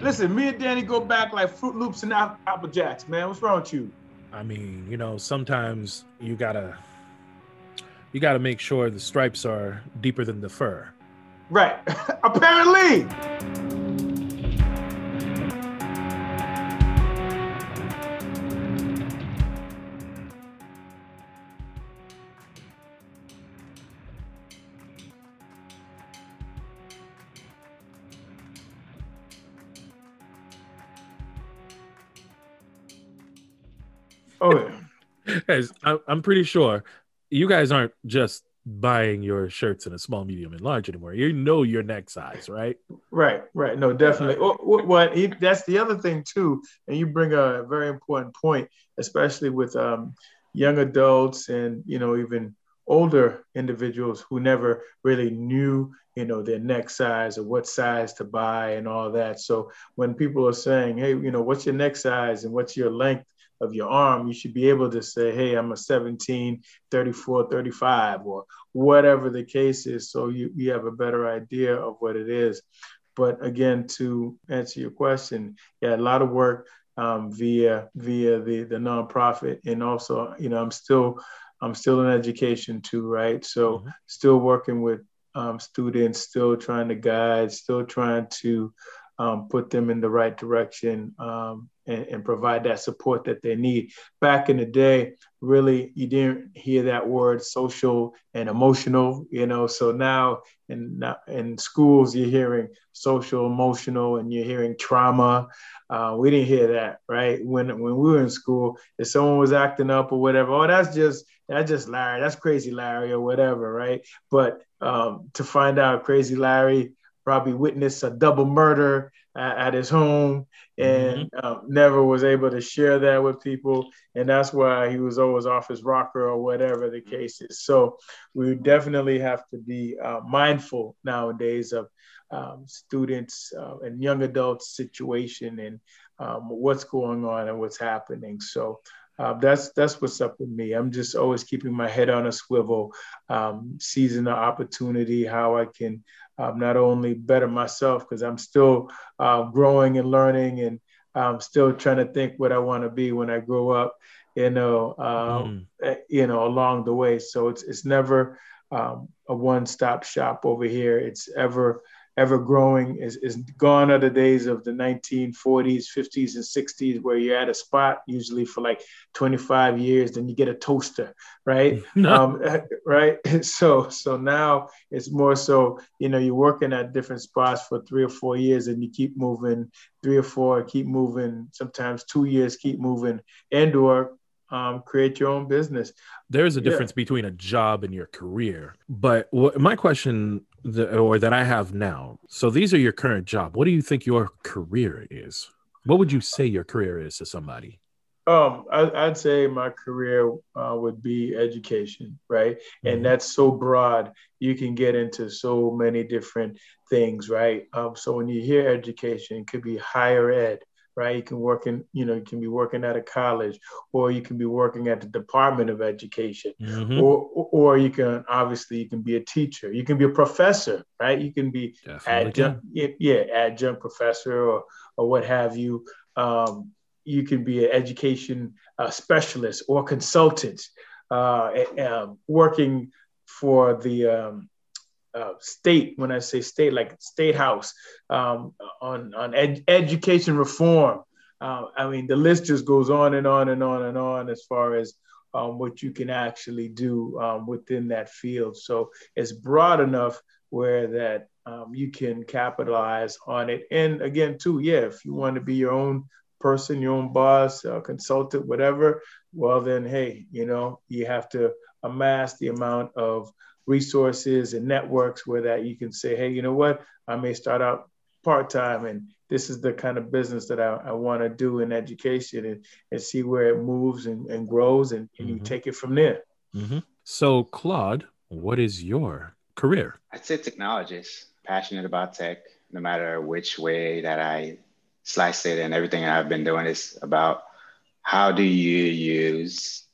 Listen, me and Danny go back like Fruit Loops and Apple Jacks, man. What's wrong with you? I mean, you know, sometimes you gotta you gotta make sure the stripes are deeper than the fur. Right. Apparently. Guys, I'm pretty sure you guys aren't just buying your shirts in a small, medium, and large anymore. You know your neck size, right? Right, right. No, definitely. What, what that's the other thing too, and you bring a very important point, especially with um, young adults and you know even older individuals who never really knew you know their neck size or what size to buy and all that so when people are saying hey you know what's your neck size and what's your length of your arm, you should be able to say, hey, I'm a 17, 34, 35, or whatever the case is. So you, you have a better idea of what it is. But again, to answer your question, yeah, a lot of work um, via via the the nonprofit, and also, you know, I'm still I'm still in education too, right? So mm-hmm. still working with um, students, still trying to guide, still trying to um, put them in the right direction um, and, and, provide that support that they need. Back in the day, really, you didn't hear that word social and emotional, you know. So now in in schools, you're hearing social, emotional, and you're hearing trauma. Uh, we didn't hear that, right? When when we were in school, if someone was acting up or whatever, oh, that's just that's just Larry, that's crazy Larry or whatever, right? But um, to find out crazy Larry probably witnessed a double murder at, at his home and mm-hmm. uh, never was able to share that with people. And that's why he was always off his rocker or whatever the case is. So we definitely have to be uh, mindful nowadays of um, students uh, and young adults situation and um, what's going on and what's happening. So uh, that's that's what's up with me. I'm just always keeping my head on a swivel, um, seizing the opportunity, how I can um, not only better myself because I'm still uh, growing and learning, and I'm still trying to think what I want to be when I grow up. You know, um, mm. you know, along the way. So it's it's never um, a one-stop shop over here. It's ever ever growing is, is gone are the days of the 1940s 50s and 60s where you're at a spot usually for like 25 years then you get a toaster right no. um, right so so now it's more so you know you're working at different spots for three or four years and you keep moving three or four keep moving sometimes two years keep moving and or um, create your own business. There's a difference yeah. between a job and your career. But what, my question the, or that I have now. So these are your current job. What do you think your career is? What would you say your career is to somebody? Um, I, would say my career uh, would be education, right? Mm-hmm. And that's so broad. You can get into so many different things, right? Um, so when you hear education, it could be higher ed, right? You can work in, you know, you can be working at a college, or you can be working at the Department of Education, mm-hmm. or, or you can obviously you can be a teacher, you can be a professor, right? You can be adjunct, yeah, adjunct professor or or what have you. Um, you can be an education uh, specialist or consultant, uh, uh, working for the um, uh, state, when I say state, like state house, um, on on ed- education reform. Uh, I mean, the list just goes on and on and on and on as far as um, what you can actually do um, within that field. So it's broad enough where that um, you can capitalize on it. And again, too, yeah, if you want to be your own person, your own boss, uh, consultant, whatever, well, then hey, you know, you have to amass the amount of resources and networks where that you can say, hey, you know what, I may start out part time and this is the kind of business that I, I want to do in education and, and see where it moves and, and grows and, and mm-hmm. you take it from there. Mm-hmm. So, Claude, what is your career? I'd say technologist, passionate about tech, no matter which way that I slice it and everything I've been doing is about how do you use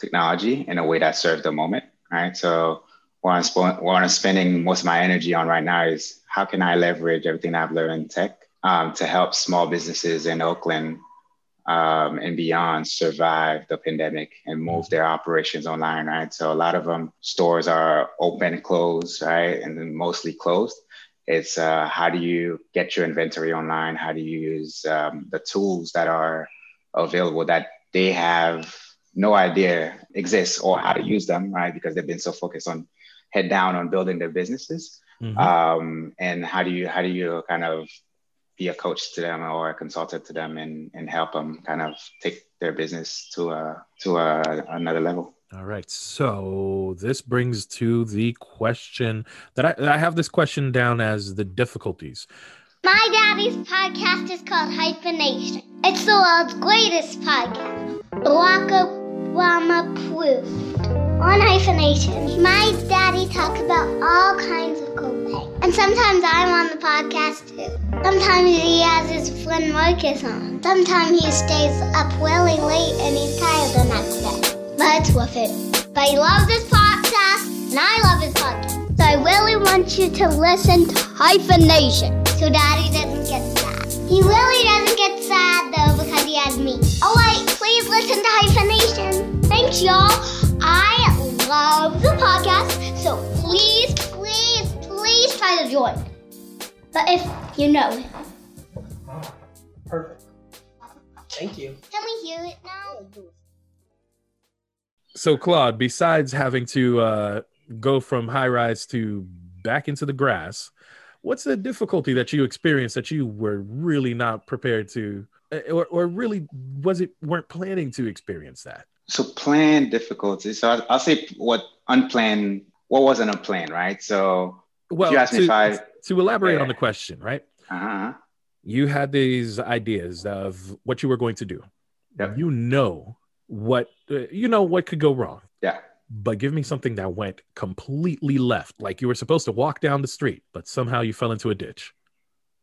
technology in a way that serves the moment, right? So what I'm, what I'm spending most of my energy on right now is how can I leverage everything I've learned in tech um, to help small businesses in Oakland um, and beyond survive the pandemic and move their operations online, right? So a lot of them stores are open closed, right? And then mostly closed. It's uh, how do you get your inventory online? How do you use um, the tools that are available that they have no idea exists or how to use them, right? Because they've been so focused on head down on building their businesses. Mm-hmm. Um, and how do you how do you kind of be a coach to them or a consultant to them and, and help them kind of take their business to a to a, another level. All right. So this brings to the question that I, I have this question down as the difficulties. My daddy's podcast is called Hyphenation. It's the world's greatest podcast. Barack Obama proved. On Hyphenation, my daddy talks about all kinds of cool things. And sometimes I'm on the podcast too. Sometimes he has his friend Marcus on. Sometimes he stays up really late and he's tired the next day. But it's worth it. But he loves this podcast and I love his podcast. So I really want you to listen to Hyphenation so daddy doesn't get sad. He really doesn't get sad so please, please, please try to join. But if you know him. Perfect. Thank you. Can we hear it now? So, Claude, besides having to uh, go from high rise to back into the grass, what's the difficulty that you experienced that you were really not prepared to, uh, or, or really was it weren't planning to experience that? So, planned difficulties. So, I'll, I'll say what unplanned, what wasn't a plan, right? So, well, you asked to, me if I to elaborate yeah. on the question, right? Uh-huh. You had these ideas of what you were going to do. Yep. You know what uh, you know what could go wrong. Yeah. But give me something that went completely left, like you were supposed to walk down the street, but somehow you fell into a ditch.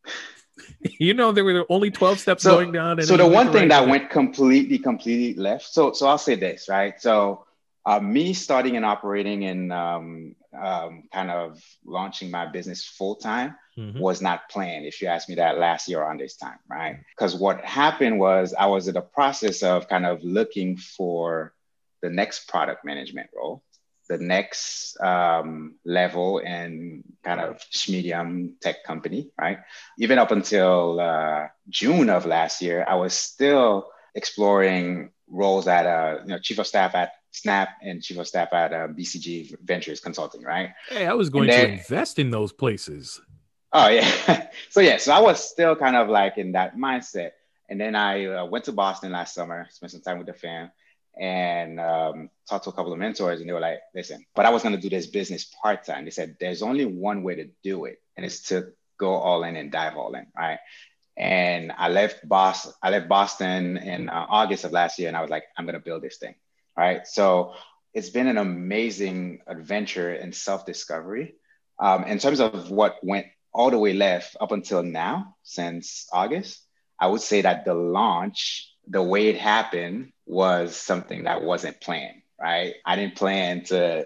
you know there were only 12 steps so, going down so the one thing that went completely completely left so so i'll say this right so uh, me starting and operating and um, um, kind of launching my business full time mm-hmm. was not planned. If you asked me that last year around this time, right? Because what happened was I was in the process of kind of looking for the next product management role, the next um, level in kind of medium tech company, right? Even up until uh, June of last year, I was still exploring roles at uh, you know chief of staff at Snap and chief of staff at uh, BCG Ventures Consulting, right? Hey, I was going then, to invest in those places. Oh yeah, so yeah, so I was still kind of like in that mindset, and then I uh, went to Boston last summer, spent some time with the fam, and um, talked to a couple of mentors, and they were like, "Listen," but I was going to do this business part time. They said, "There's only one way to do it, and it's to go all in and dive all in, right?" And I left Boston. I left Boston in uh, August of last year, and I was like, "I'm to build this thing." right? So it's been an amazing adventure and self discovery. Um, in terms of what went all the way left up until now, since August, I would say that the launch, the way it happened, was something that wasn't planned. Right, I didn't plan to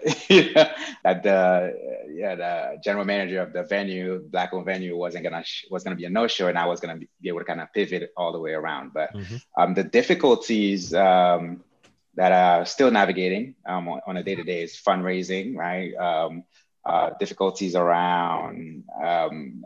that the yeah the general manager of the venue, Black owned venue, wasn't gonna sh- was gonna be a no show, and I was gonna be able to kind of pivot all the way around. But mm-hmm. um, the difficulties um, that are still navigating um, on, on, a day-to-day is fundraising, right? Um, uh, difficulties around um,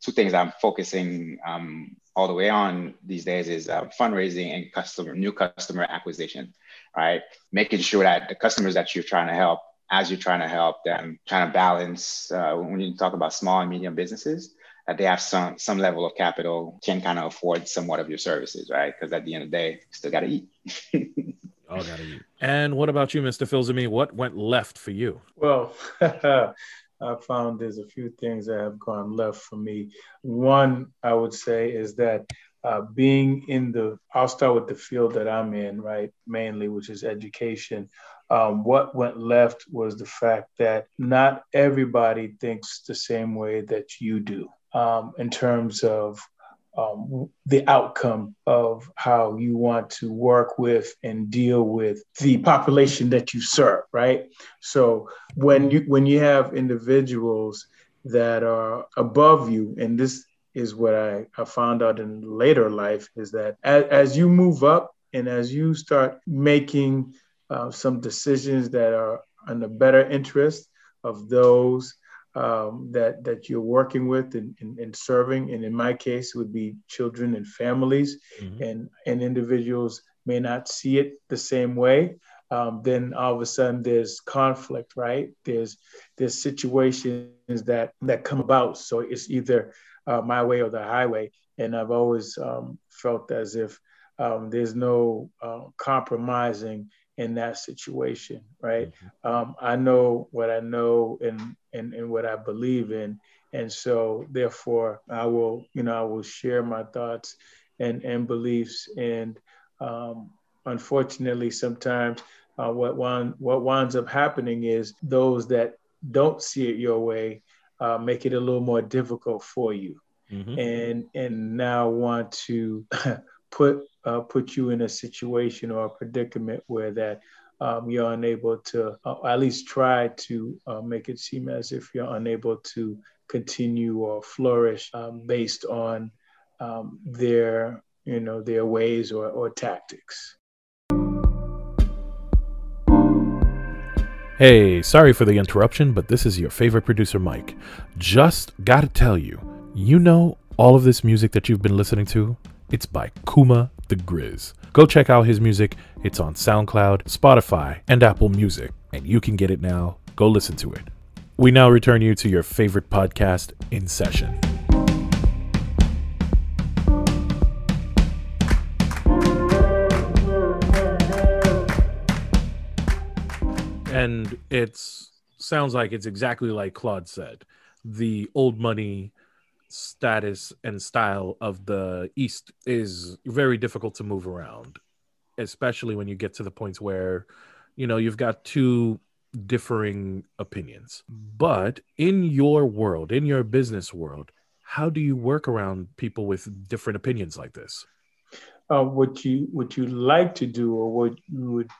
two things I'm focusing um, all the way on these days is uh, fundraising and customer new customer acquisition, right? Making sure that the customers that you're trying to help, as you're trying to help them, trying to balance uh, when you talk about small and medium businesses, that they have some some level of capital, can kind of afford somewhat of your services, right? Because at the end of the day, you still got to eat. All gotta eat. And what about you, Mr. Filzami? What went left for you? Well, I found there's a few things that have gone left for me. One, I would say, is that uh, being in the, I'll start with the field that I'm in, right, mainly, which is education. Um, what went left was the fact that not everybody thinks the same way that you do um, in terms of um, the outcome of how you want to work with and deal with the population that you serve, right? So when you when you have individuals that are above you, and this is what I, I found out in later life is that as, as you move up and as you start making uh, some decisions that are in the better interest of those um, that that you're working with and, and, and, serving, and in my case, would be children and families, mm-hmm. and and individuals may not see it the same way. Um, then all of a sudden there's conflict, right? There's there's situations that that come about. So it's either uh, my way or the highway, and I've always um, felt as if um, there's no uh, compromising in that situation, right? Mm-hmm. Um, I know what I know and, and and what I believe in, and so therefore I will, you know, I will share my thoughts and and beliefs. And um, unfortunately, sometimes uh, what one what winds up happening is those that don't see it your way uh, make it a little more difficult for you, mm-hmm. and and now want to put uh, put you in a situation or a predicament where that um, you're unable to uh, at least try to uh, make it seem as if you're unable to continue or flourish um, based on um, their you know their ways or, or tactics. Hey, sorry for the interruption, but this is your favorite producer, Mike. Just gotta tell you, you know all of this music that you've been listening to? It's by Kuma the Grizz. Go check out his music. It's on SoundCloud, Spotify, and Apple Music, and you can get it now. Go listen to it. We now return you to your favorite podcast in session. And it's sounds like it's exactly like Claude said. The old money status and style of the East is very difficult to move around, especially when you get to the points where, you know, you've got two differing opinions. But in your world, in your business world, how do you work around people with different opinions like this? Uh, what you what you like to do, or what you would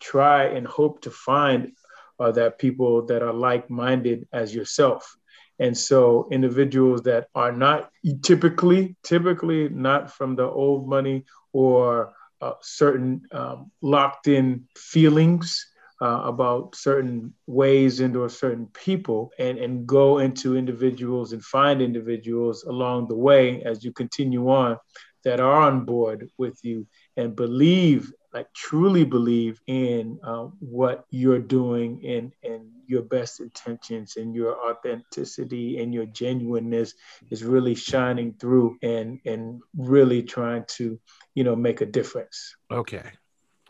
try and hope to find, are that people that are like minded as yourself. And so individuals that are not typically, typically not from the old money or uh, certain um, locked in feelings uh, about certain ways into a certain people and, and go into individuals and find individuals along the way as you continue on that are on board with you and believe like truly believe in uh, what you're doing and and your best intentions and your authenticity and your genuineness is really shining through and and really trying to you know make a difference. Okay.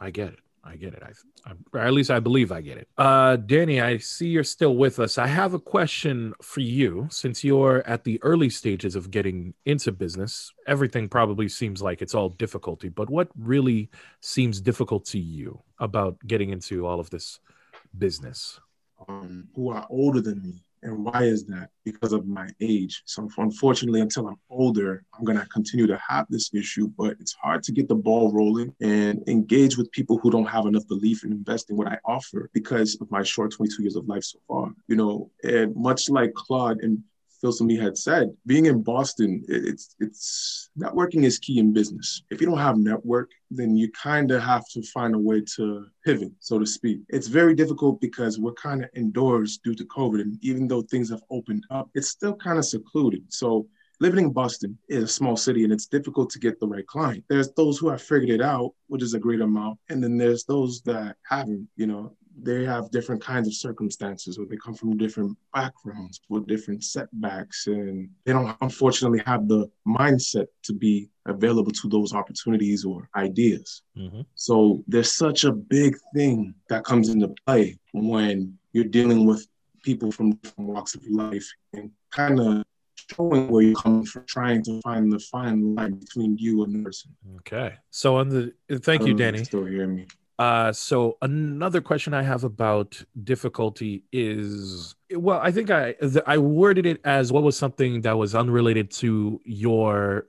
I get it I get it. I, I, or at least I believe I get it. Uh, Danny, I see you're still with us. I have a question for you. Since you're at the early stages of getting into business, everything probably seems like it's all difficulty. But what really seems difficult to you about getting into all of this business? Um, who are older than me and why is that? Because of my age. So unfortunately, until I'm older, I'm gonna continue to have this issue. But it's hard to get the ball rolling and engage with people who don't have enough belief in investing what I offer because of my short 22 years of life so far. You know, and much like Claude and Phil me had said, being in Boston, it's it's networking is key in business. If you don't have network, then you kind of have to find a way to pivot, so to speak. It's very difficult because we're kind of indoors due to COVID, and even though things have opened up, it's still kind of secluded. So living in Boston is a small city and it's difficult to get the right client. There's those who have figured it out, which is a great amount. And then there's those that haven't, you know, they have different kinds of circumstances or they come from different backgrounds with different setbacks and they don't unfortunately have the mindset to be available to those opportunities or ideas mm-hmm. so there's such a big thing that comes into play when you're dealing with people from different walks of life and kind of showing where you come from, trying to find the fine line between you and the person. Okay. So on the thank you, Danny. Still hear me. Uh, so another question I have about difficulty is well, I think I I worded it as what was something that was unrelated to your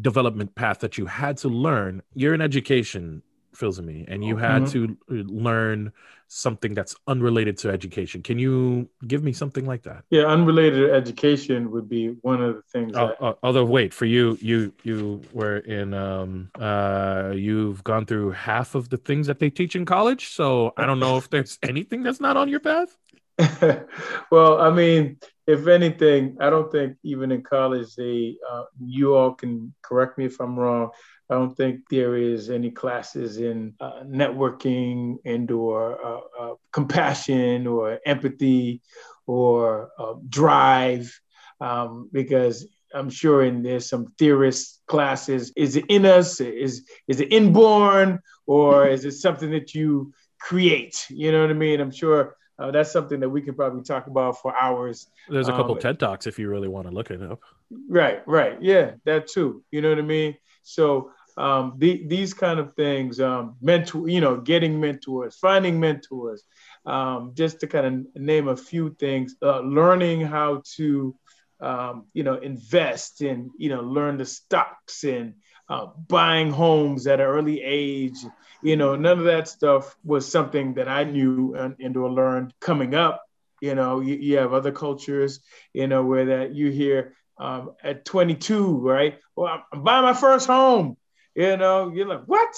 development path that you had to learn. You're in education, Philsamy, and you had Mhm. to learn something that's unrelated to education. Can you give me something like that? Yeah, unrelated to education would be one of the things. Oh, that, oh, although, wait, for you, you you were in, um, uh, you've gone through half of the things that they teach in college. So I don't know if there's anything that's not on your path. well, I mean, if anything, I don't think even in college they. Uh, you all can correct me if I'm wrong. I don't think there is any classes in uh, networking and or uh, uh, compassion or empathy or uh, drive, um, because I'm sure in there's some theorist classes. Is it in us? Is is it inborn, or is it something that you create? You know what I mean? I'm sure uh, that's something that we could probably talk about for hours. There's a couple Um, TED talks if you really want to look it up. Right, right, yeah, that too. You know what I mean? So um, the, these kind of things, um, mentor, you know, getting mentors, finding mentors, um, just to kind of name a few things, uh, learning how to, um, you know, invest and you know, learn the stocks and uh, buying homes at an early age. You know, none of that stuff was something that I knew and, and or learned coming up. You know, you, you have other cultures, you know, where that you hear um, at 22, right? Well, I'm, buying my first home. You know, you're like, what?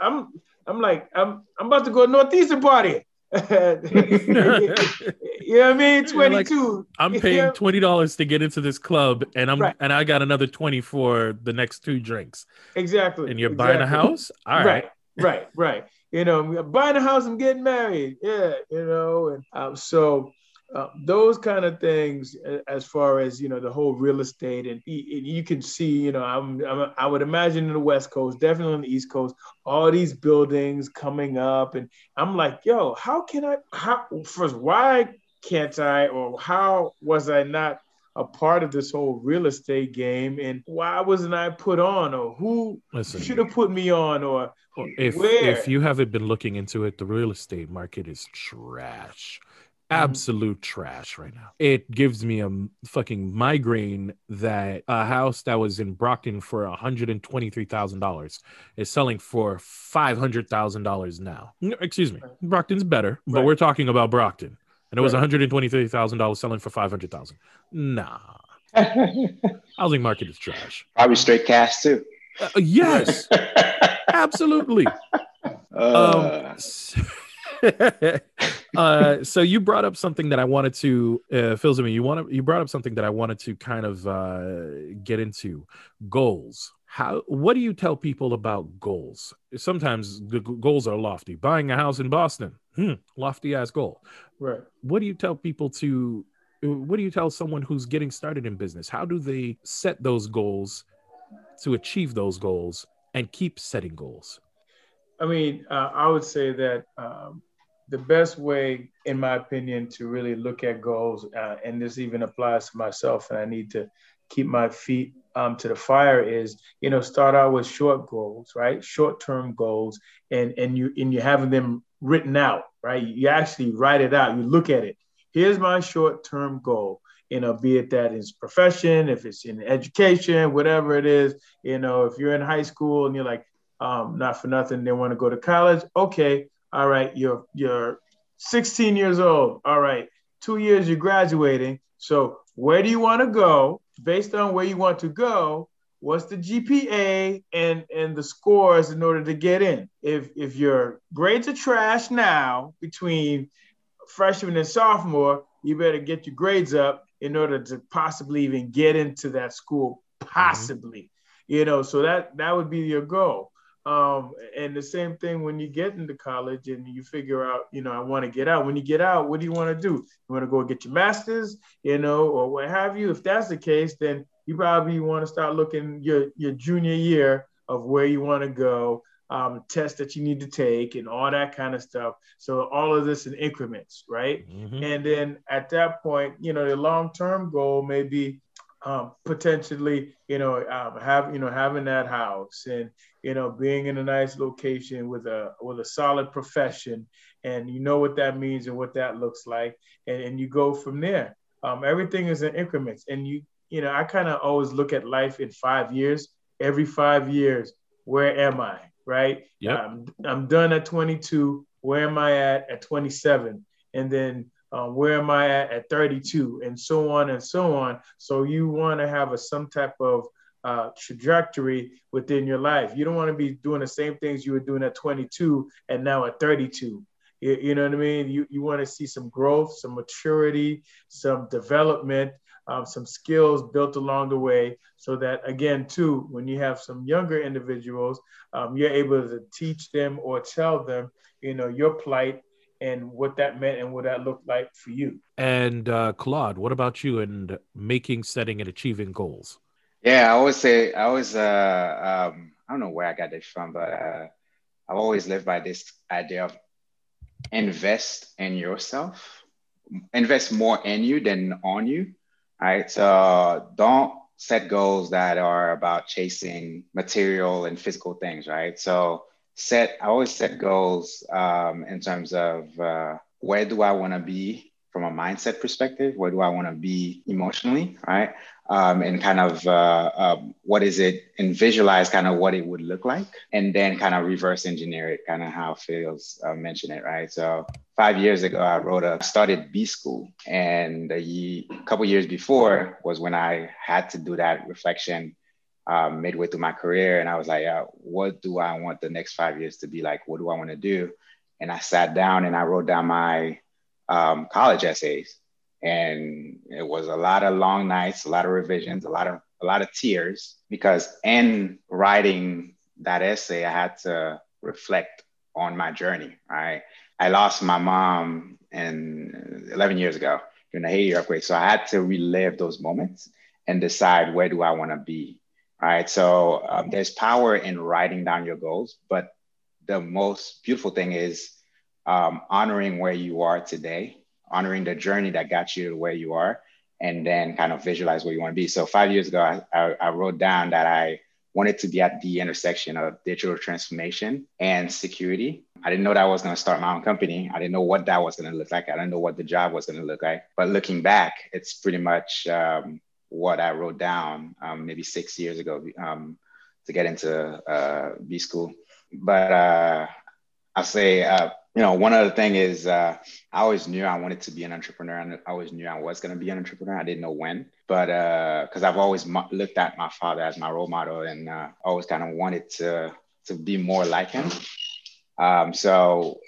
I'm, I'm like, I'm, I'm about to go to Northeastern party. you know what I mean? You're like, 22. I'm paying twenty dollars to get into this club, and I'm Right. and I got another twenty for the next two drinks. Exactly. And you're buying a house. All right. right, right, right. You know, I'm buying a house, I'm getting married. Yeah, you know, and um, so uh, those kind of things, as far as you know, the whole real estate, and y- you can see, you know, I'm, I'm I would imagine in the West Coast, definitely on the East Coast, all these buildings coming up, and I'm like, yo, how can I? How first, why can't I, or how was I not? A part of this whole real estate game, and why wasn't I put on, or who Listen, should have put me on, or if where? if you haven't been looking into it, the real estate market is trash. Absolute trash right now. It gives me a fucking migraine that a house that was in Brockton for $123,000 is selling for $500,000 now. Excuse me. Brockton's better, but Right. we're talking about Brockton. And it was $123,000 selling for 500,000. Nah. Housing market is trash. Probably straight cash too. Uh, yes, absolutely. Uh, Um, uh, so you brought up something that I wanted to, uh, Phil Zimmer, you want to, you brought up something that I wanted to kind of uh, get into goals. How, what do you tell people about goals? Sometimes the goals are lofty. Buying a house in Boston, hmm, lofty ass goal. right. What do you tell people to, what do you tell someone who's getting started in business? How do they set those goals to achieve those goals and keep setting goals? I mean, uh, I would say that um, the best way, in my opinion, to really look at goals, uh, and this even applies to myself, and I need to keep my feet um, to the fire, is you know start out with short goals, right? Short-term goals, and and you and you having them written out, right? You actually write it out. You look at it. Here's my short-term goal. You know, be it that is profession, if it's in education, whatever it is. You know, if you're in high school and you're like, um, not for nothing, they want to go to college. Okay, all right, you're you're 16 years old. All right, two years you're graduating. So where do you want to go? Based on where you want to go, what's the GPA and and the scores in order to get in? If if your grades are trash now between freshman and sophomore, you better get your grades up in order to possibly even get into that school. Mm-hmm. Possibly, you know. So that that would be your goal. Um, and the same thing when you get into college and you figure out, you know, I want to get out. When you get out, what do you want to do? You want to go get your master's, you know, or what have you? If that's the case, then you probably want to start looking your your junior year of where you want to go, um, tests that you need to take, and all that kind of stuff. So all of this in increments, right? Mhm. And then at that point, you know, the long term goal may be um, potentially, you know, um, have you know having that house and you know being in a nice location with a with a solid profession, and you know what that means and what that looks like, and, and you go from there. Um, everything is in increments, and you you know I kind of always look at life in five years. Every five years, where am I? right? Yep. Um, I'm done at 22. Where am I at at 27? And then uh, where am I at at 32? And so on and so on. So you want to have a some type of uh, trajectory within your life. You don't want to be doing the same things you were doing at 22 and now at 32. You, you know what I mean? You, you want to see some growth, some maturity, some development, um, some skills built along the way so that again too when you have some younger individuals um, you're able to teach them or tell them you know your plight and what that meant and what that looked like for you And uh, Claude, what about you and making, setting, and achieving goals? Yeah, I always say, I always, uh, um, I don't know where I got this from, but uh, I've always lived by this idea of invest in yourself, invest more in you than on you. Right. So don't set goals that are about chasing material and physical things. Right. So set, I always set goals um, in terms of uh, where do I want to be from a mindset perspective? Where do I want to be emotionally? Right um, and kind of uh, um, what is it and visualize kind of what it would look like and then kind of reverse engineer it kind of how Phil's uh, mentioned it right so five years ago I wrote a started B school and a ye- couple years before was when I had to do that reflection um, midway through my career and I was like what do I want the next five years to be like? What do I want to do? And I sat down and I wrote down my um, college essays. And it was a lot of long nights a lot of revisions a lot of a lot of tears because in writing that essay i had to reflect on my journey right? I lost my mom in 11 years ago during the haiti earthquake. So i had to relive those moments and decide where do i want to be right so um, there's power in writing down your goals but the most beautiful thing is um, honoring where you are today honoring the journey that got you to where you are, and then kind of visualize where you want to be. So five years ago, I, I, I wrote down that I wanted to be at the intersection of digital transformation and security. I didn't know that I was going to start my own company. I didn't know what that was going to look like. I didn't know what the job was going to look like. But looking back, it's pretty much um, what I wrote down um, maybe six years ago um, to get into uh, B school. But uh, I'll say uh, you know, one other thing is uh, I always knew I wanted to be an entrepreneur. and I always knew I was going to be an entrepreneur. I didn't know when, but because uh, I've always looked at my father as my role model and uh, always kind of wanted to to be more like him. Um, so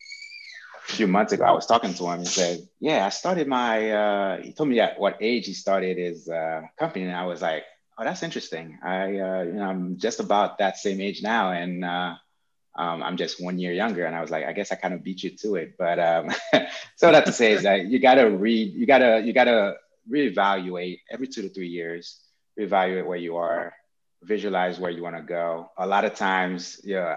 few months ago, I was talking to him. He said, "Yeah, I started my." Uh, he told me at what age he started his uh, company, and I was like, "Oh, that's interesting." I, uh, you know, I'm just about that same age now, and um, I'm just one year younger. And I was like, I guess I kind of beat you to it. But um, so that to say is that you got to read, you got to, you got to reevaluate every two to three years, reevaluate where you are, visualize where you want to go. A lot of times, yeah,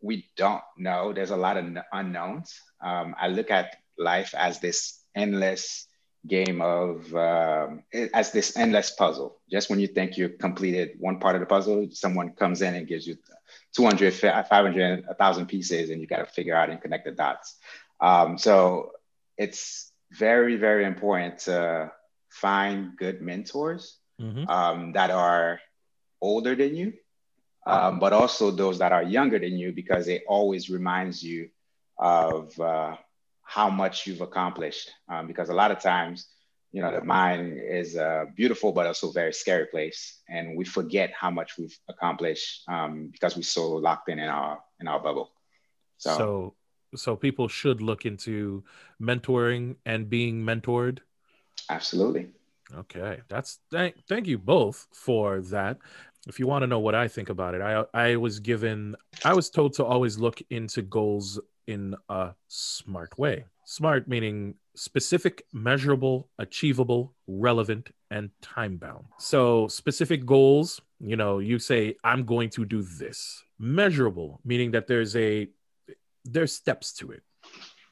we don't know. There's a lot of unknowns. Um, I look at life as this endless game of um, as this endless puzzle. Just when you think you've completed one part of the puzzle, someone comes in and gives you 200, 500, 1,000 pieces, and you got to figure out and connect the dots. Um, so it's very, very important to find good mentors mm-hmm. um, that are older than you, um, but also those that are younger than you, because it always reminds you of uh, how much you've accomplished. Um, because a lot of times, you know, the mind is a beautiful but also very scary place, and we forget how much we've accomplished um, because we're so locked in in our in our bubble. So, so, so people should look into mentoring and being mentored. Absolutely. Okay, that's thank thank you both for that. If you want to know what I think about it, I I was given I was told to always look into goals in a smart way. Smart meaning specific, measurable, achievable, relevant, and time bound. So, specific goals, you know, you say, I'm going to do this. Measurable, meaning that there's a there's steps to it.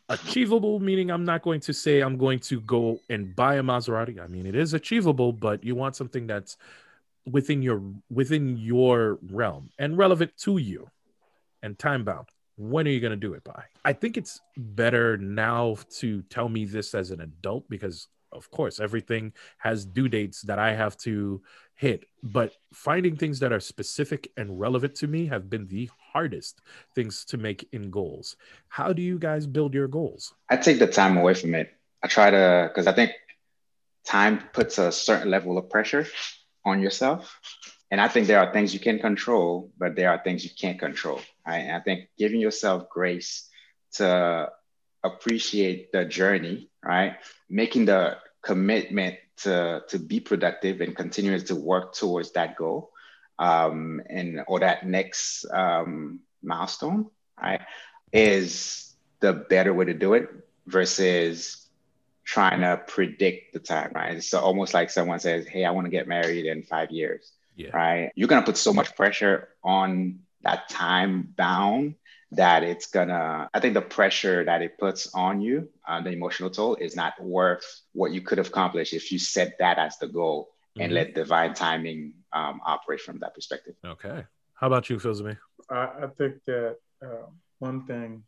Achievable, meaning I'm not going to say I'm going to go and buy a Maserati. I mean, it is achievable, but you want something that's within your within your realm and relevant to you and time bound when are you going to do it by? I think it's better now to tell me this as an adult because, of course, everything has due dates that I have to hit. But finding things that are specific and relevant to me have been the hardest things to make in goals. How do you guys build your goals? I take the time away from it. I try to, because I think time puts a certain level of pressure on yourself. And I think there are things you can control, but there are things you can't control. Right? I think giving yourself grace to appreciate the journey, right? Making the commitment to, to be productive and continuing to work towards that goal um, and or that next um, milestone, right, is the better way to do it versus trying to predict the time, right? It's almost like someone says, "Hey, I want to get married in five years," yeah. right? You're gonna put so much pressure on that time bound that it's gonna i think the pressure that it puts on you uh, the emotional toll is not worth what you could have accomplished if you set that as the goal mm-hmm. and let divine timing um, operate from that perspective okay how about you Philzame? I, I think that uh, one thing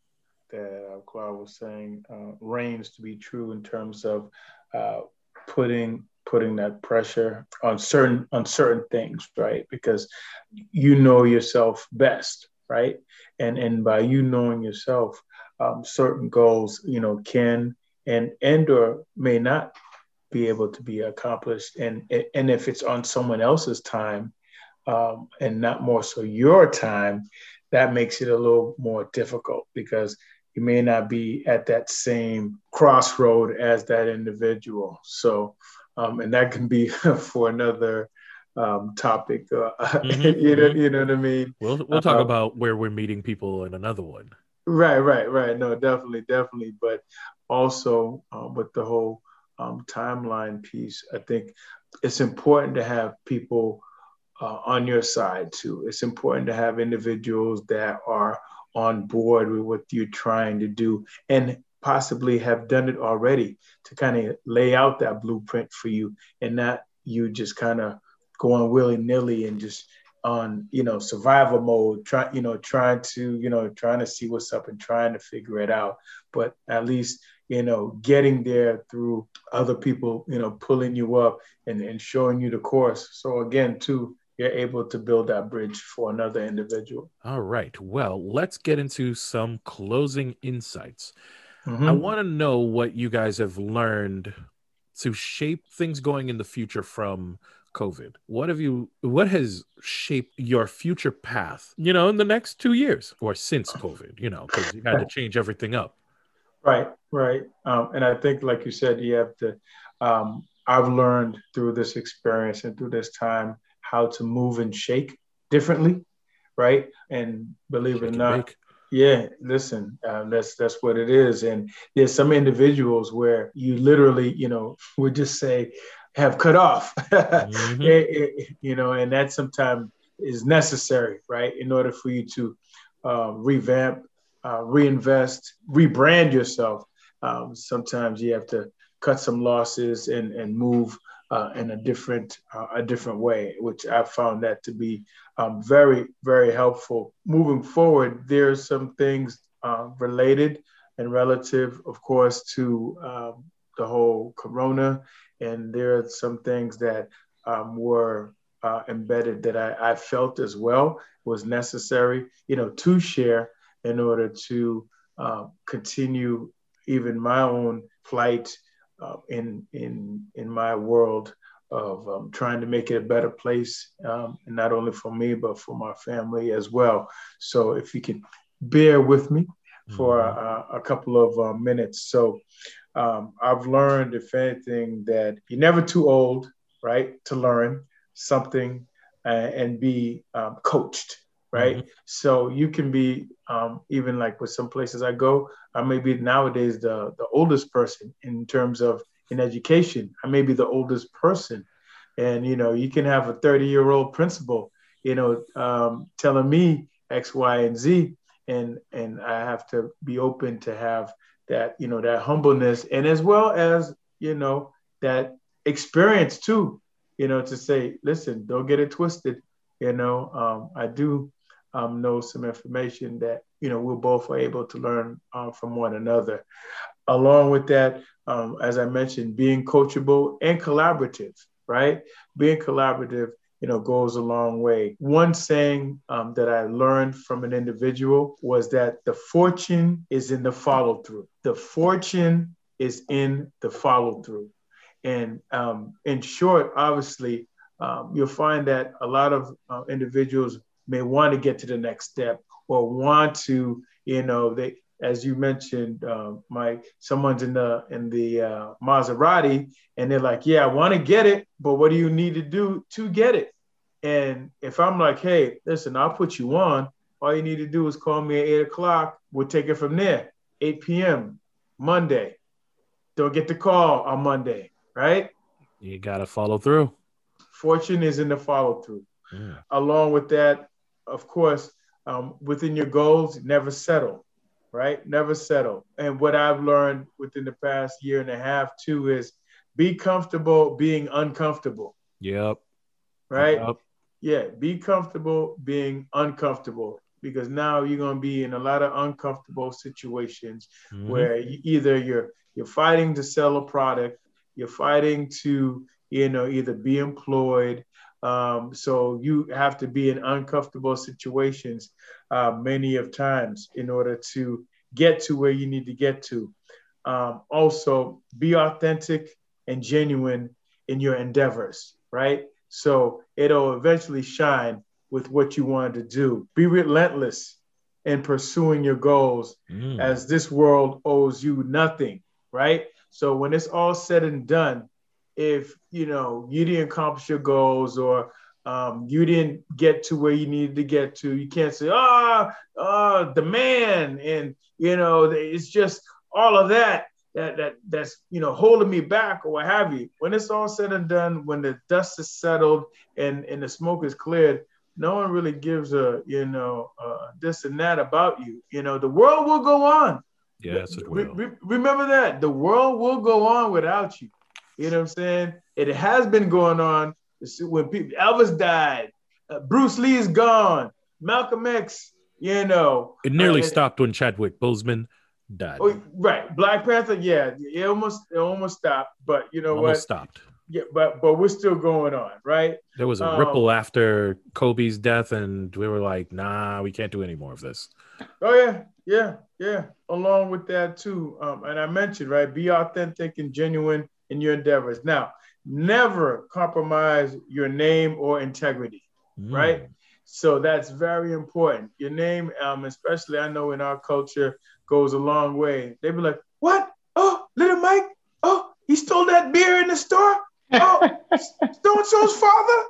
that uh, Claude was saying uh, reigns to be true in terms of uh, putting putting that pressure on certain on certain things, right? Because you know yourself best, right? And and by you knowing yourself, um, certain goals, you know, can and and or may not be able to be accomplished. And and if it's on someone else's time, um, and not more so your time, that makes it a little more difficult because you may not be at that same crossroad as that individual. So, um, and that can be for another um, topic. Uh, mm-hmm, you know, mm-hmm. you know what I mean. We'll we'll talk uh, about where we're meeting people in another one. Right, right, right. No, definitely, definitely. But also uh, with the whole um, timeline piece, I think it's important to have people uh, on your side too. It's important to have individuals that are on board with what you're trying to do and possibly have done it already to kind of lay out that blueprint for you and not you just kind of going willy nilly and just on you know survival mode trying you know trying to you know trying to see what's up and trying to figure it out but at least you know getting there through other people you know pulling you up and, and showing you the course so again too you're able to build that bridge for another individual. All right. Well, let's get into some closing insights. Mm-hmm. I want to know what you guys have learned to shape things going in the future from COVID. What have you what has shaped your future path, you know, in the next 2 years or since COVID, you know, cuz you had to change everything up. Right, right. Um, and I think like you said you have to um, I've learned through this experience and through this time how to move and shake differently, right? And believe shake it or not, yeah, listen, um, that's that's what it is. And there's some individuals where you literally, you know, would just say have cut off, mm-hmm. it, it, you know, and that sometimes is necessary, right, in order for you to uh, revamp, uh, reinvest, rebrand yourself. Um, sometimes you have to cut some losses and and move uh, in a different uh, a different way, which I found that to be um, very very helpful. Moving forward, there are some things uh, related and relative, of course, to um, the whole Corona, and there are some things that um, were uh, embedded that I, I, felt as well was necessary, you know, to share in order to uh, continue even my own flight uh, in in in my world of um, trying to make it a better place, um, and not only for me but for my family as well. So if you can bear with me for mm-hmm. a, a, couple of uh, minutes, so um, I've learned, if anything, that you're never too old, right, to learn something uh, and be um, coached right? Mm-hmm. So you can be um, even like with some places I go, I may be nowadays the the oldest person in terms of in education. I may be the oldest person, and you know you can have a 30 year old principal, you know, um, telling me X, Y, and Z, and and I have to be open to have that you know that humbleness and as well as you know that experience too you know to say listen don't get it twisted you know um, i do um, know some information that you know we're both able to learn uh, from one another. Along with that, um, as I mentioned, being coachable and collaborative, right? Being collaborative you know, goes a long way. One saying um, that I learned from an individual was that the fortune is in the follow through. The fortune is in the follow through. And um, in short, obviously, um, you'll find that a lot of uh, individuals may want to get to the next step or want to, you know, they, as you mentioned, uh, Mike, someone's in the in the uh, Maserati, and they're like, "Yeah, I want to get it, but what do you need to do to get it?" And if I'm like, "Hey, listen, I'll put you on. All you need to do is call me at eight o'clock. We'll take it from there. 8 p.m. Monday. Don't get the call on Monday, right? You got to follow through. Fortune is in the follow through. Yeah. Along with that, of course, um, within your goals, never settle, right? Never settle. And what I've learned within the past year and a half too is be comfortable being uncomfortable. Yep. Right? Yep. Yeah, be comfortable being uncomfortable because now you're going to be in a lot of uncomfortable situations mm-hmm. where you, either you're you're fighting to sell a product, you're fighting to you know either be employed, um, so you have to be in uncomfortable situations uh, many of times in order to get to where you need to get to. Um, also, be authentic and genuine in your endeavors, right? So it'll eventually shine with what you wanted to do. Be relentless in pursuing your goals mm. as this world owes you nothing, right? So when it's all said and done, if you know you didn't accomplish your goals or um, you didn't get to where you needed to get to, you can't say, ah, oh, oh, the man, and you know, it's just all of that that that that's you know holding me back or what have you. When it's all said and done, when the dust is settled and and the smoke is cleared, no one really gives a you know uh, this and that about you. You know, the world will go on. Yes, it will. Re- remember that the world will go on without you. You know what I'm saying? It has been going on when people Elvis died, uh, Bruce Lee's gone, Malcolm X. You know, it nearly uh, stopped when Chadwick Boseman died. Oh, right, Black Panther. Yeah, it almost it almost stopped, but you know what? almost what? Stopped. Yeah, but but we're still going on, right? There was a um, ripple after Kobe's death, and we were like, "Nah, we can't do any more of this." Oh yeah, yeah, yeah. Along with that too, um, and I mentioned right, be authentic and genuine in your endeavors. Now, never compromise your name or integrity, mm. right? So that's very important. Your name, um, especially I know in our culture, goes a long way. They be like, "What? Oh, little Mike? Oh, he stole that beer in the store. Oh, so and so's father,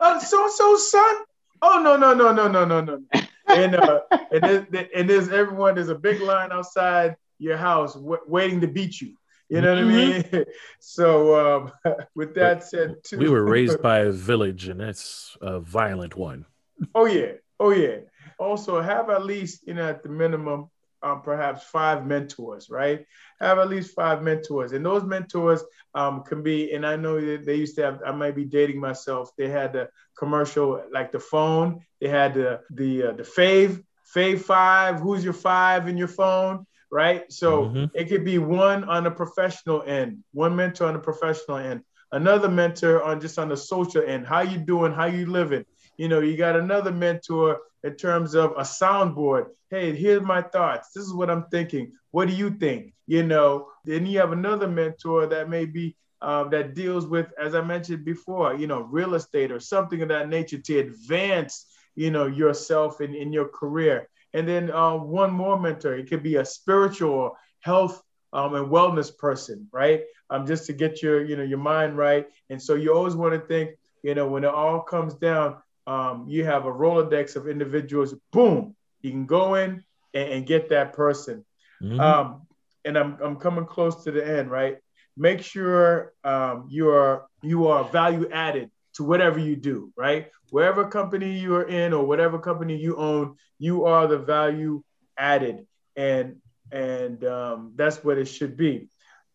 uh, so and so's son. Oh no, no, no, no, no, no, no." And uh, and there's, and there's everyone. There's a big line outside your house w- waiting to beat you. You know what mm-hmm. I mean? So, um, with that but said, too, we were raised by a village, and that's a violent one. Oh yeah, oh yeah. Also, have at least you know at the minimum, um, perhaps five mentors, right? Have at least five mentors, and those mentors um, can be. And I know that they used to have. I might be dating myself. They had the commercial, like the phone. They had the the uh, the fave fave five. Who's your five in your phone? Right? So mm-hmm. it could be one on the professional end, one mentor on the professional end, another mentor on just on the social end. How you doing? How you living? You know, you got another mentor in terms of a soundboard. Hey, here's my thoughts. This is what I'm thinking. What do you think? You know, then you have another mentor that may be um, that deals with, as I mentioned before, you know, real estate or something of that nature to advance, you know, yourself in, in your career and then uh, one more mentor. It could be a spiritual health um, and wellness person, right? Um, just to get your, you know, your mind right. And so you always want to think, you know, when it all comes down, um, you have a Rolodex of individuals. Boom, you can go in and, and get that person. Mm-hmm. Um, and I'm, I'm coming close to the end, right? Make sure um, you are you are value added to whatever you do, right? Wherever company you are in or whatever company you own, you are the value added, and and um, that's what it should be.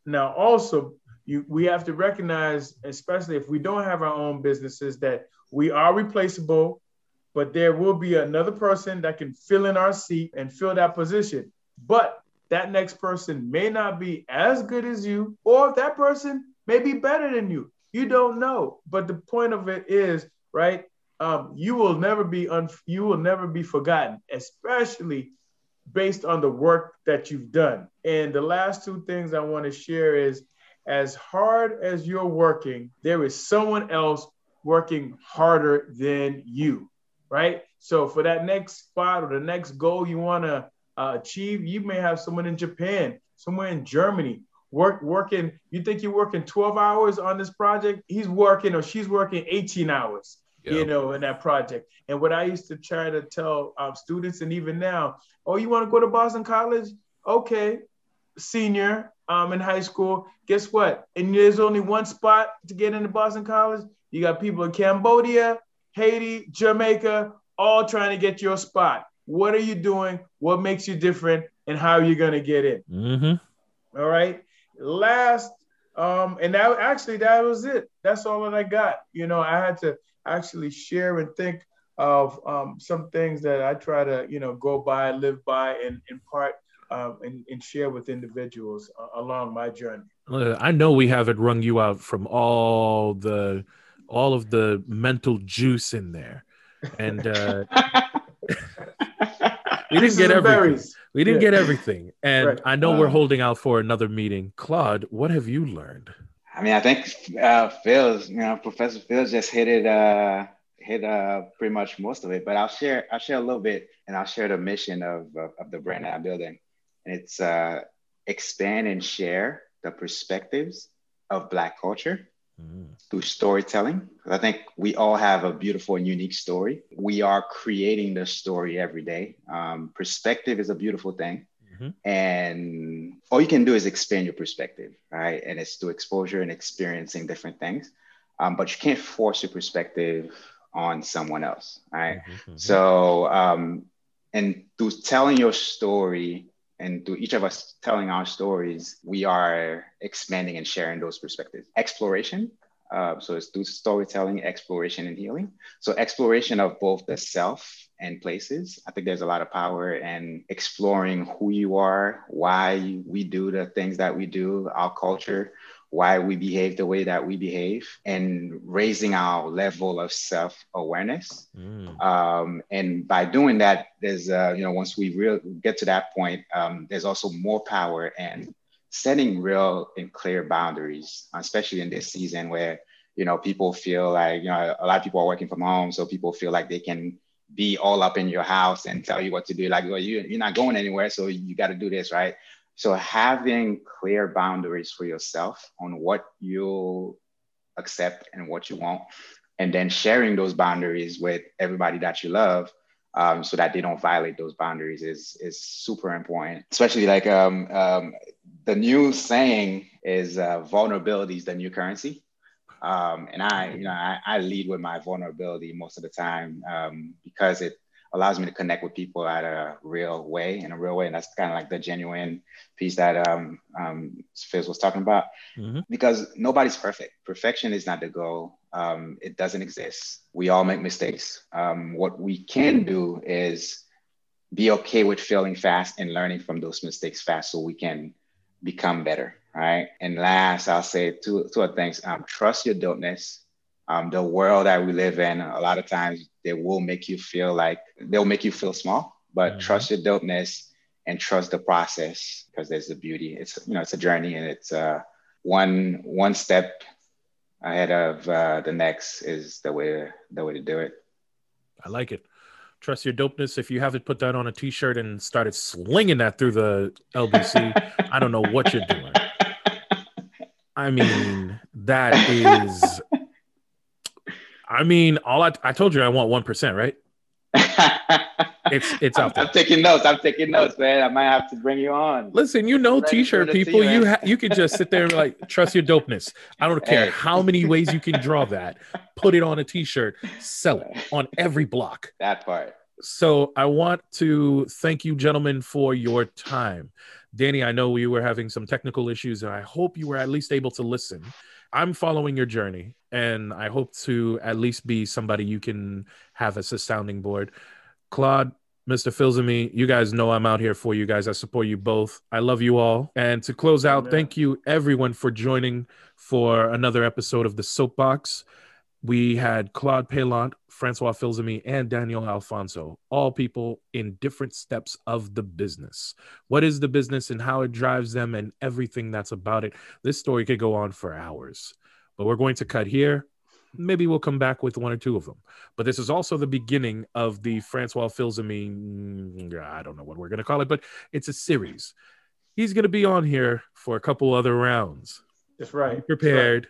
Now, also, you, we have to recognize, especially if we don't have our own businesses, that we are replaceable, but there will be another person that can fill in our seat and fill that position. But that next person may not be as good as you, or that person may be better than you. You don't know. But the point of it is, right? Um, you will never be un- you will never be forgotten, especially based on the work that you've done. And the last two things I want to share is as hard as you're working, there is someone else working harder than you, right? So for that next spot or the next goal you want to uh, achieve, you may have someone in Japan, somewhere in Germany, work working. You think you're working 12 hours on this project? He's working or she's working 18 hours. You know, in that project. And what I used to try to tell um, students, and even now, oh, you want to go to Boston College? Okay, senior um, in high school. Guess what? And there's only one spot to get into Boston College. You got people in Cambodia, Haiti, Jamaica, all trying to get your spot. What are you doing? What makes you different? And how are you going to get in? Mm-hmm. All right. Last, um, and that actually that was it. That's all that I got. You know, I had to actually share and think of um, some things that I try to, you know, go by, live by, and impart um, and, and, share with individuals uh, along my journey. I know we haven't wrung you out from all the all of the mental juice in there, and uh, we didn't get everything. Berries. We didn't yeah. get everything, and right. I know we're holding out for another meeting. Claude, what have you learned? I mean, I think uh, Phil's, you know, Professor Phil just hit it, uh, hit uh, pretty much most of it. But I'll share, I'll share a little bit, and I'll share the mission of of, of the brand that I'm building, and it's uh, expand and share the perspectives of Black culture mm. through storytelling. I think we all have a beautiful and unique story. We are creating the story every day. Um, perspective is a beautiful thing. Mm-hmm. And all you can do is expand your perspective, right? And it's through exposure and experiencing different things. Um, but you can't force your perspective on someone else, right? Mm-hmm, mm-hmm. So, um, and through telling your story and through each of us telling our stories, we are expanding and sharing those perspectives. Exploration. Uh, so it's through storytelling, exploration, and healing. So exploration of both the self and places. I think there's a lot of power in exploring who you are, why we do the things that we do, our culture, why we behave the way that we behave, and raising our level of self awareness. Mm. Um, and by doing that, there's, uh, you know, once we real get to that point, um, there's also more power and setting real and clear boundaries, especially in this season where you know people feel like you know a lot of people are working from home so people feel like they can be all up in your house and tell you what to do. Like, well, you, you're not going anywhere, so you got to do this, right? So having clear boundaries for yourself on what you'll accept and what you won't, and then sharing those boundaries with everybody that you love, um, so that they don't violate those boundaries is is super important. Especially like um, um, the new saying is uh, vulnerability is the new currency. Um, and I, you know, I, I, lead with my vulnerability most of the time um, because it allows me to connect with people at a real way, in a real way. And that's kind of like the genuine piece that um, um, Fizz was talking about. Mm-hmm. Because nobody's perfect. Perfection is not the goal. Um, it doesn't exist. We all make mistakes. Um, what we can do is be okay with failing fast and learning from those mistakes fast so we can become better right? And last, I'll say two, two other things. Um, trust your dopeness. Um, the world that we live in, a lot of times they will make you feel like they'll make you feel small, but mm-hmm. trust your dopeness and trust the process because there's the beauty. It's you know it's a journey and it's uh, one one step ahead of uh, the next is the way the way to do it. I like it. Trust your dopeness. If you haven't put that on a t-shirt and started slinging that through the LBC, I don't know what you're doing. I mean, that is. I mean, all I, I told you I want one percent, right? it's it's out there. I'm taking notes. I'm taking notes, man. I might have to bring you on. Listen, you know, t-shirt people, you ha- you can just sit there and like trust your dopeness. I don't care hey. how many ways you can draw that. Put it on a t-shirt, sell it on every block. That part. So I want to thank you, gentlemen, for your time. Danny, I know we were having some technical issues, and I hope you were at least able to listen. I'm following your journey, and I hope to at least be somebody you can have as a sounding board. Claude, Mr. Filzami, you guys know I'm out here for you guys. I support you both. I love you all. And to close out, Amen. thank you everyone for joining for another episode of the Soapbox. we had Claude Pellant, Francois Filzami, and Daniel Alfonso, all people in different steps of the business. What is the business and how it drives them and everything that's about it. This story could go on for hours, but we're going to cut here. Maybe we'll come back with one or two of them. But this is also the beginning of the Francois Filzami, mm, I don't know what we're going to call it, but it's a series. He's going to be on here for a couple other rounds. That's right. Be prepared.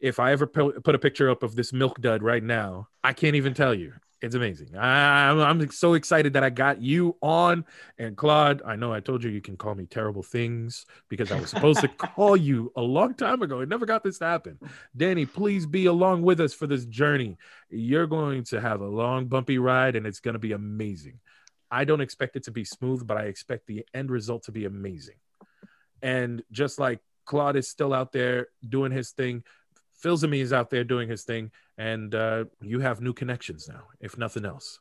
If I ever put a picture up of this milk dud right now, I can't even tell you. It's amazing. I, I'm, I'm so excited that I got you on. And Claude, I know I told you you can call me terrible things because I was supposed to call you a long time ago. It never got this to happen. Danny, please be along with us for this journey. You're going to have a long, bumpy ride, and it's going to be amazing. I don't expect it to be smooth, but I expect the end result to be amazing. And just like Claude is still out there doing his thing, Filzami is out there doing his thing, and uh, you have new connections now, if nothing else.